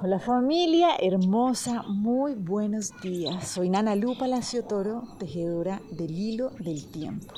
Hola familia hermosa, muy buenos días. Soy Nana Lu Palacio Toro, tejedora del hilo del tiempo.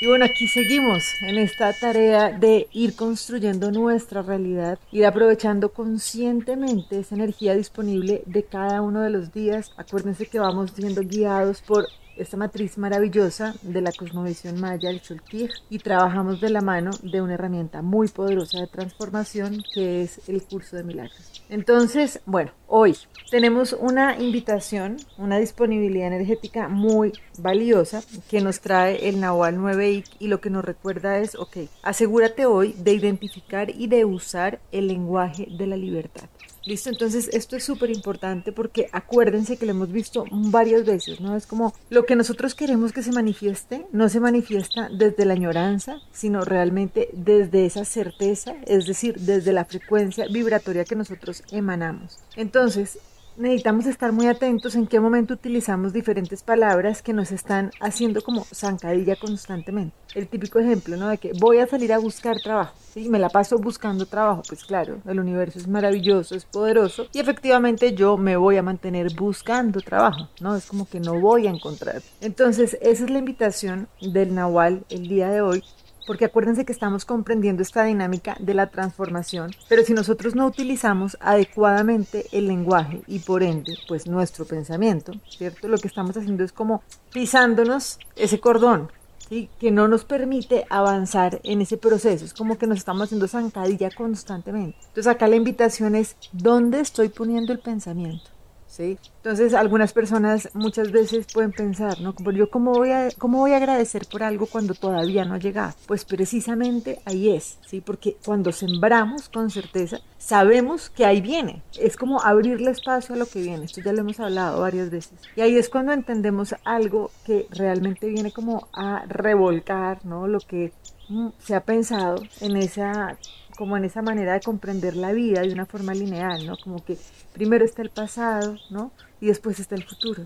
Y bueno, aquí seguimos en esta tarea de ir construyendo nuestra realidad, ir aprovechando conscientemente esa energía disponible de cada uno de los días. Acuérdense que vamos siendo guiados por esta matriz maravillosa de la cosmovisión maya, el Cholkir, y trabajamos de la mano de una herramienta muy poderosa de transformación que es el curso de milagros. Entonces, bueno, hoy tenemos una invitación, una disponibilidad energética muy valiosa que nos trae el Nahual 9 y lo que nos recuerda es, ok, asegúrate hoy de identificar y de usar el lenguaje de la libertad. Listo, entonces esto es súper importante porque acuérdense que lo hemos visto varias veces, ¿no? Es como lo que nosotros queremos que se manifieste, no se manifiesta desde la añoranza, sino realmente desde esa certeza, es decir, desde la frecuencia vibratoria que nosotros emanamos. Entonces, necesitamos estar muy atentos en qué momento utilizamos diferentes palabras que nos están haciendo como zancadilla constantemente. El típico ejemplo, ¿no? De que voy a salir a buscar trabajo, ¿sí? Me la paso buscando trabajo, pues claro, el universo es maravilloso, es poderoso y efectivamente yo me voy a mantener buscando trabajo, ¿no? Es como que no voy a encontrar. Entonces, esa es la invitación del Nahual el día de hoy porque acuérdense que estamos comprendiendo esta dinámica de la transformación, pero si nosotros no utilizamos adecuadamente el lenguaje y por ende, pues nuestro pensamiento, ¿cierto? Lo que estamos haciendo es como pisándonos ese cordón, ¿sí? que no nos permite avanzar en ese proceso, es como que nos estamos haciendo zancadilla constantemente. Entonces acá la invitación es, ¿dónde estoy poniendo el pensamiento? Entonces, algunas personas muchas veces pueden pensar, ¿no? Como yo, ¿cómo voy, a, ¿cómo voy a agradecer por algo cuando todavía no ha llegado? Pues precisamente ahí es, ¿sí? Porque cuando sembramos con certeza, sabemos que ahí viene. Es como abrirle espacio a lo que viene. Esto ya lo hemos hablado varias veces. Y ahí es cuando entendemos algo que realmente viene como a revolcar, ¿no? Lo que mm, se ha pensado en esa como en esa manera de comprender la vida de una forma lineal, ¿no? Como que primero está el pasado, ¿no? Y después está el futuro.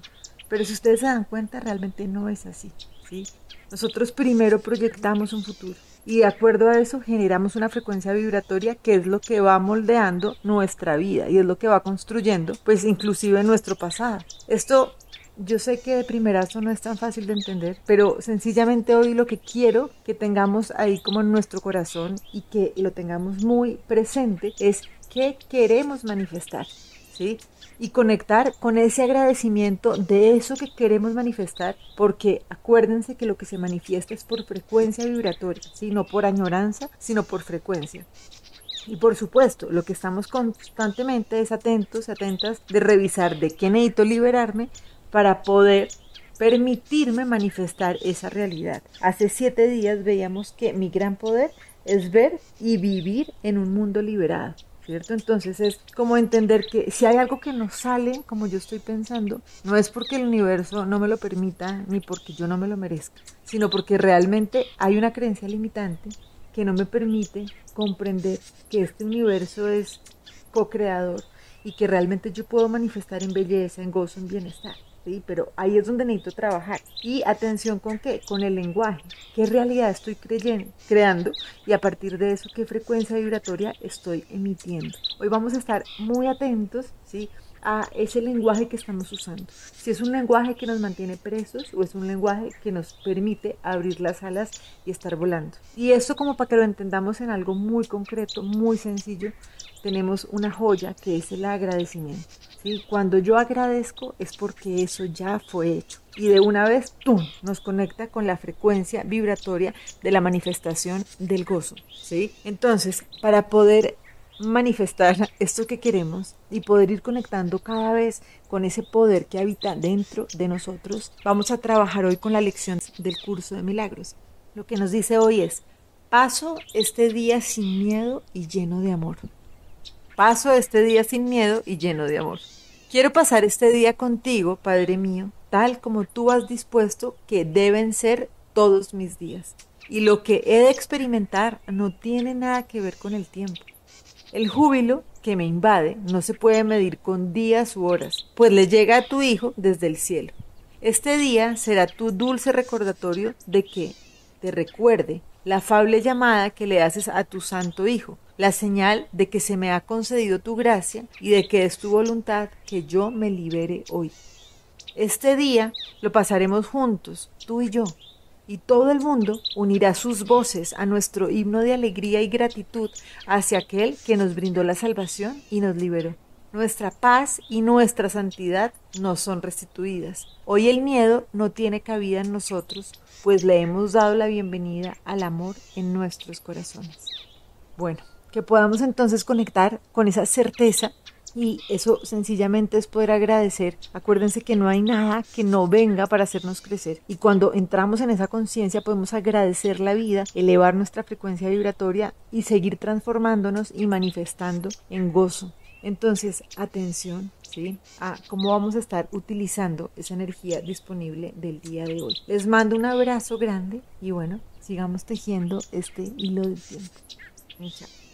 Pero si ustedes se dan cuenta, realmente no es así, ¿sí? Nosotros primero proyectamos un futuro y de acuerdo a eso generamos una frecuencia vibratoria que es lo que va moldeando nuestra vida y es lo que va construyendo, pues inclusive nuestro pasado. Esto yo sé que de primerazo no es tan fácil de entender, pero sencillamente hoy lo que quiero que tengamos ahí como en nuestro corazón y que lo tengamos muy presente es qué queremos manifestar, ¿sí? Y conectar con ese agradecimiento de eso que queremos manifestar, porque acuérdense que lo que se manifiesta es por frecuencia vibratoria, ¿sí? No por añoranza, sino por frecuencia. Y por supuesto, lo que estamos constantemente es atentos, atentas de revisar de qué necesito liberarme para poder permitirme manifestar esa realidad. Hace siete días veíamos que mi gran poder es ver y vivir en un mundo liberado. ¿Cierto? Entonces es como entender que si hay algo que no sale como yo estoy pensando, no es porque el universo no me lo permita ni porque yo no me lo merezca, sino porque realmente hay una creencia limitante que no me permite comprender que este universo es co-creador y que realmente yo puedo manifestar en belleza, en gozo, en bienestar. ¿Sí? Pero ahí es donde necesito trabajar. Y atención con qué? Con el lenguaje. ¿Qué realidad estoy creyendo, creando? Y a partir de eso, ¿qué frecuencia vibratoria estoy emitiendo? Hoy vamos a estar muy atentos, ¿sí? A ese lenguaje que estamos usando. Si es un lenguaje que nos mantiene presos o es un lenguaje que nos permite abrir las alas y estar volando. Y esto como para que lo entendamos en algo muy concreto, muy sencillo, tenemos una joya que es el agradecimiento. ¿sí? Cuando yo agradezco es porque eso ya fue hecho. Y de una vez, ¡tum!, nos conecta con la frecuencia vibratoria de la manifestación del gozo. ¿sí? Entonces, para poder manifestar esto que queremos y poder ir conectando cada vez con ese poder que habita dentro de nosotros, vamos a trabajar hoy con la lección del curso de milagros. Lo que nos dice hoy es, paso este día sin miedo y lleno de amor. Paso este día sin miedo y lleno de amor. Quiero pasar este día contigo, Padre mío, tal como tú has dispuesto que deben ser todos mis días. Y lo que he de experimentar no tiene nada que ver con el tiempo. El júbilo que me invade no se puede medir con días u horas, pues le llega a tu Hijo desde el cielo. Este día será tu dulce recordatorio de que te recuerde la afable llamada que le haces a tu Santo Hijo, la señal de que se me ha concedido tu gracia y de que es tu voluntad que yo me libere hoy. Este día lo pasaremos juntos, tú y yo, y todo el mundo unirá sus voces a nuestro himno de alegría y gratitud hacia aquel que nos brindó la salvación y nos liberó. Nuestra paz y nuestra santidad nos son restituidas. Hoy el miedo no tiene cabida en nosotros, pues le hemos dado la bienvenida al amor en nuestros corazones. Bueno, que podamos entonces conectar con esa certeza y eso sencillamente es poder agradecer. Acuérdense que no hay nada que no venga para hacernos crecer. Y cuando entramos en esa conciencia podemos agradecer la vida, elevar nuestra frecuencia vibratoria y seguir transformándonos y manifestando en gozo, entonces, atención, ¿sí? A cómo vamos a estar utilizando esa energía disponible del día de hoy. Les mando un abrazo grande y bueno, sigamos tejiendo este hilo del tiempo. Chao.